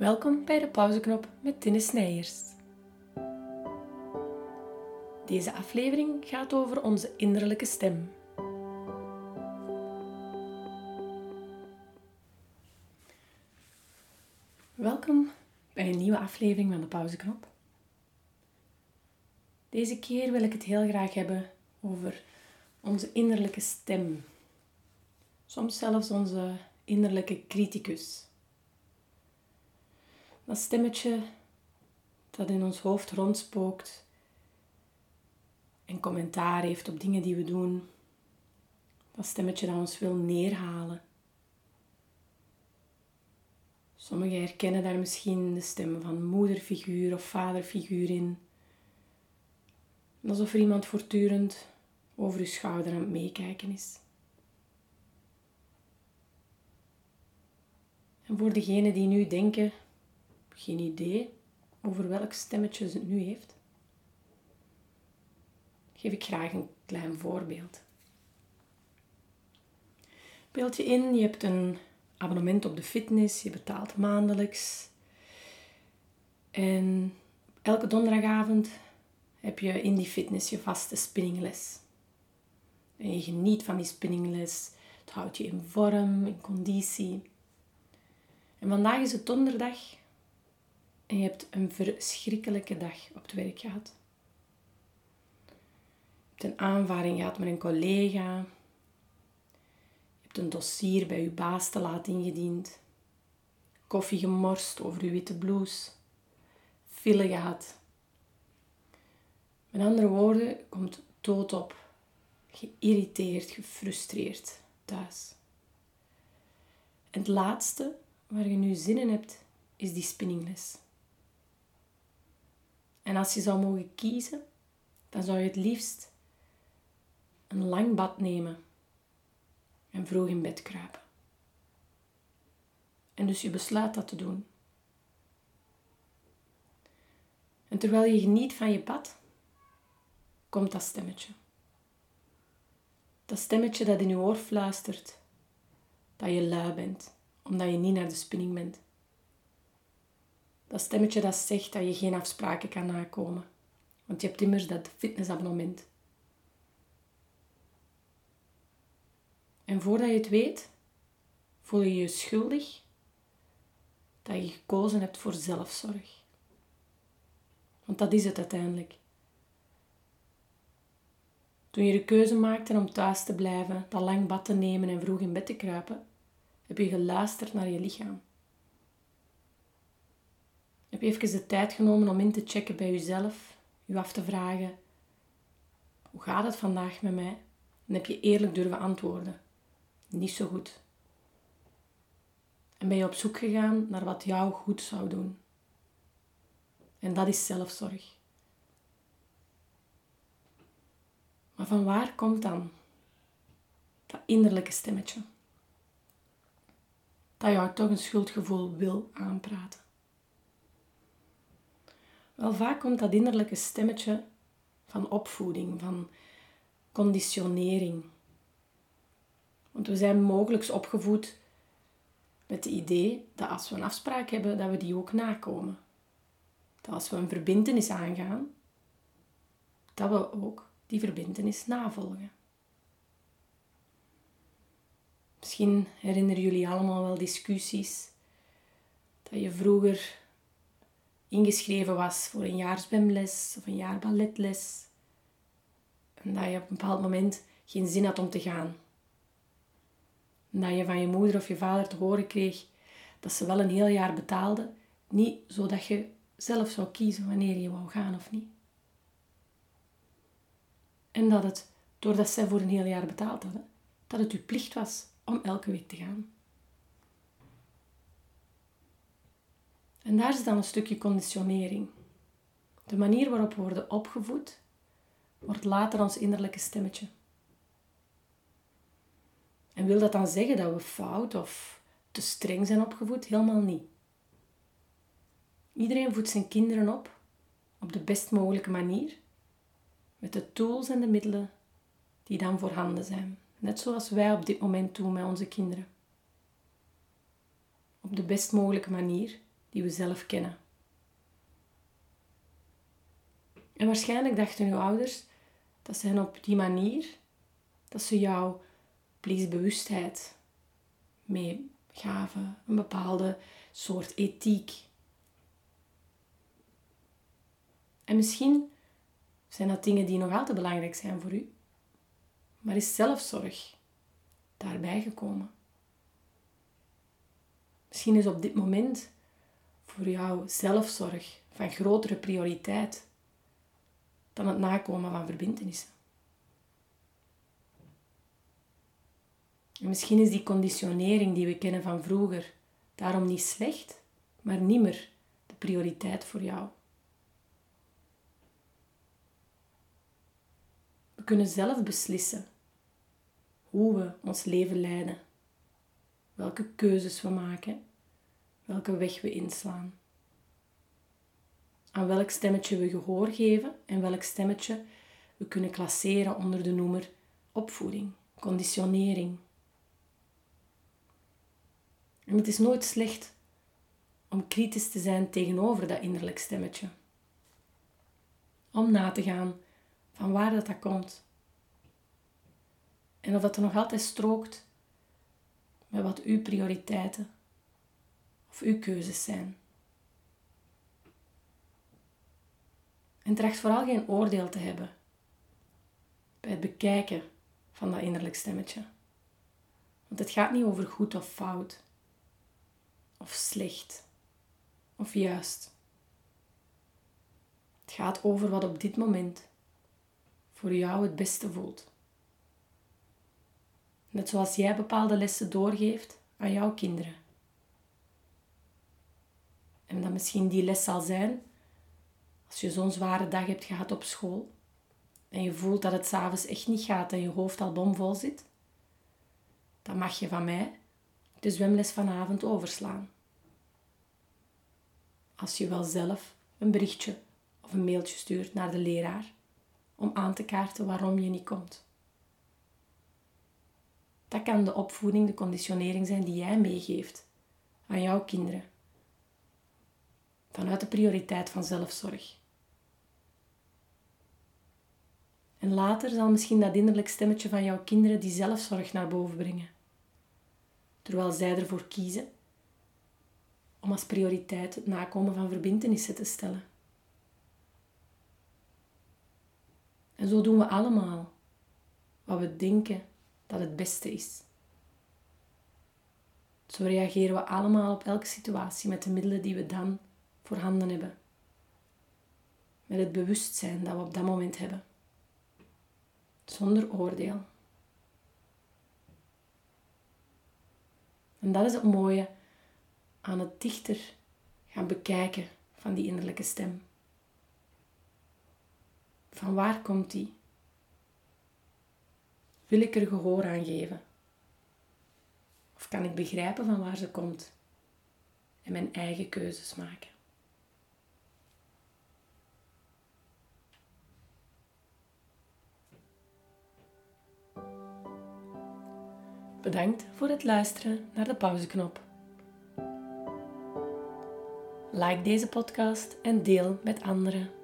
Welkom bij de pauzeknop met Tinne Snijers. Deze aflevering gaat over onze innerlijke stem. Welkom bij een nieuwe aflevering van de pauzeknop. Deze keer wil ik het heel graag hebben over onze innerlijke stem. Soms zelfs onze innerlijke criticus. Dat stemmetje dat in ons hoofd rondspookt en commentaar heeft op dingen die we doen. Dat stemmetje dat ons wil neerhalen. Sommigen herkennen daar misschien de stem van moederfiguur of vaderfiguur in. Alsof er iemand voortdurend over uw schouder aan het meekijken is. En voor degenen die nu denken, geen idee over welk stemmetje ze nu heeft, geef ik graag een klein voorbeeld. Beeld je in, je hebt een abonnement op de fitness, je betaalt maandelijks. En elke donderdagavond heb je in die fitness je vaste spinningles. En je geniet van die spinningles. Het houdt je in vorm, in conditie. En vandaag is het donderdag en je hebt een verschrikkelijke dag op het werk gehad. Je hebt een aanvaring gehad met een collega. Je hebt een dossier bij je baas te laat ingediend. Koffie gemorst over je witte blouse. File gehad. Met andere woorden, komt dood op. Geïrriteerd, gefrustreerd thuis. En het laatste waar je nu zin in hebt, is die spinningles. En als je zou mogen kiezen, dan zou je het liefst een lang bad nemen en vroeg in bed kruipen. En dus je besluit dat te doen. En terwijl je geniet van je bad, komt dat stemmetje. Dat stemmetje dat in je oor fluistert dat je lui bent, omdat je niet naar de spinning bent. Dat stemmetje dat zegt dat je geen afspraken kan nakomen. Want je hebt immers dat fitnessabonnement. En voordat je het weet, voel je je schuldig dat je gekozen hebt voor zelfzorg. Want dat is het uiteindelijk. Toen je de keuze maakte om thuis te blijven, dat lang bad te nemen en vroeg in bed te kruipen, heb je geluisterd naar je lichaam. Heb even de tijd genomen om in te checken bij jezelf, je af te vragen: hoe gaat het vandaag met mij? En heb je eerlijk durven antwoorden: niet zo goed. En ben je op zoek gegaan naar wat jou goed zou doen. En dat is zelfzorg. Maar van waar komt dan dat innerlijke stemmetje? Dat jou toch een schuldgevoel wil aanpraten. Wel vaak komt dat innerlijke stemmetje van opvoeding, van conditionering. Want we zijn mogelijk opgevoed met het idee dat als we een afspraak hebben, dat we die ook nakomen. Dat als we een verbintenis aangaan, dat we ook die verbintenis navolgen. Misschien herinneren jullie allemaal wel discussies dat je vroeger ingeschreven was voor een jaar zwemles of een jaar balletles. En dat je op een bepaald moment geen zin had om te gaan. En dat je van je moeder of je vader te horen kreeg dat ze wel een heel jaar betaalden, niet zodat je zelf zou kiezen wanneer je wou gaan of niet. En dat het, doordat zij voor een heel jaar betaald hadden, dat het uw plicht was om elke week te gaan. En daar is dan een stukje conditionering. De manier waarop we worden opgevoed, wordt later ons innerlijke stemmetje. En wil dat dan zeggen dat we fout of te streng zijn opgevoed? Helemaal niet. Iedereen voedt zijn kinderen op op de best mogelijke manier, met de tools en de middelen die dan voorhanden zijn. Net zoals wij op dit moment doen met onze kinderen. Op de best mogelijke manier die we zelf kennen. En waarschijnlijk dachten uw ouders dat ze hen op die manier, dat ze jouw pliesbewustheid meegaven, een bepaalde soort ethiek. En misschien zijn dat dingen die nog altijd belangrijk zijn voor u, maar is zelfzorg daarbij gekomen. Misschien is op dit moment voor jou zelfzorg van grotere prioriteit dan het nakomen van verbindenissen. En misschien is die conditionering die we kennen van vroeger daarom niet slecht, maar niet meer de prioriteit voor jou. We kunnen zelf beslissen hoe we ons leven leiden, welke keuzes we maken, welke weg we inslaan. Aan welk stemmetje we gehoor geven en welk stemmetje we kunnen klasseren onder de noemer opvoeding, conditionering. En het is nooit slecht om kritisch te zijn tegenover dat innerlijk stemmetje. Om na te gaan van waar dat, dat komt. En of dat er nog altijd strookt met wat uw prioriteiten of uw keuzes zijn. En tracht vooral geen oordeel te hebben bij het bekijken van dat innerlijk stemmetje. Want het gaat niet over goed of fout, of slecht, of juist. Het gaat over wat op dit moment voor jou het beste voelt. Net zoals jij bepaalde lessen doorgeeft aan jouw kinderen. En dat misschien die les zal zijn als je zo'n zware dag hebt gehad op school en je voelt dat het s'avonds echt niet gaat en je hoofd al bomvol zit, dan mag je van mij de zwemles vanavond overslaan. Als je wel zelf een berichtje of een mailtje stuurt naar de leraar om aan te kaarten waarom je niet komt. Dat kan de opvoeding, de conditionering zijn die jij meegeeft aan jouw kinderen. Vanuit de prioriteit van zelfzorg. En later zal misschien dat innerlijk stemmetje van jouw kinderen die zelfzorg naar boven brengen. Terwijl zij ervoor kiezen om als prioriteit het nakomen van verbindenissen te stellen. En zo doen we allemaal wat we denken dat het beste is. Zo reageren we allemaal op elke situatie met de middelen die we dan voorhanden hebben. Met het bewustzijn dat we op dat moment hebben. Zonder oordeel. En dat is het mooie aan het dichter gaan bekijken van die innerlijke stem. Van waar komt die? Wil ik er gehoor aan geven? Of kan ik begrijpen van waar ze komt en mijn eigen keuzes maken? Bedankt voor het luisteren naar de pauzeknop. Like deze podcast en deel met anderen.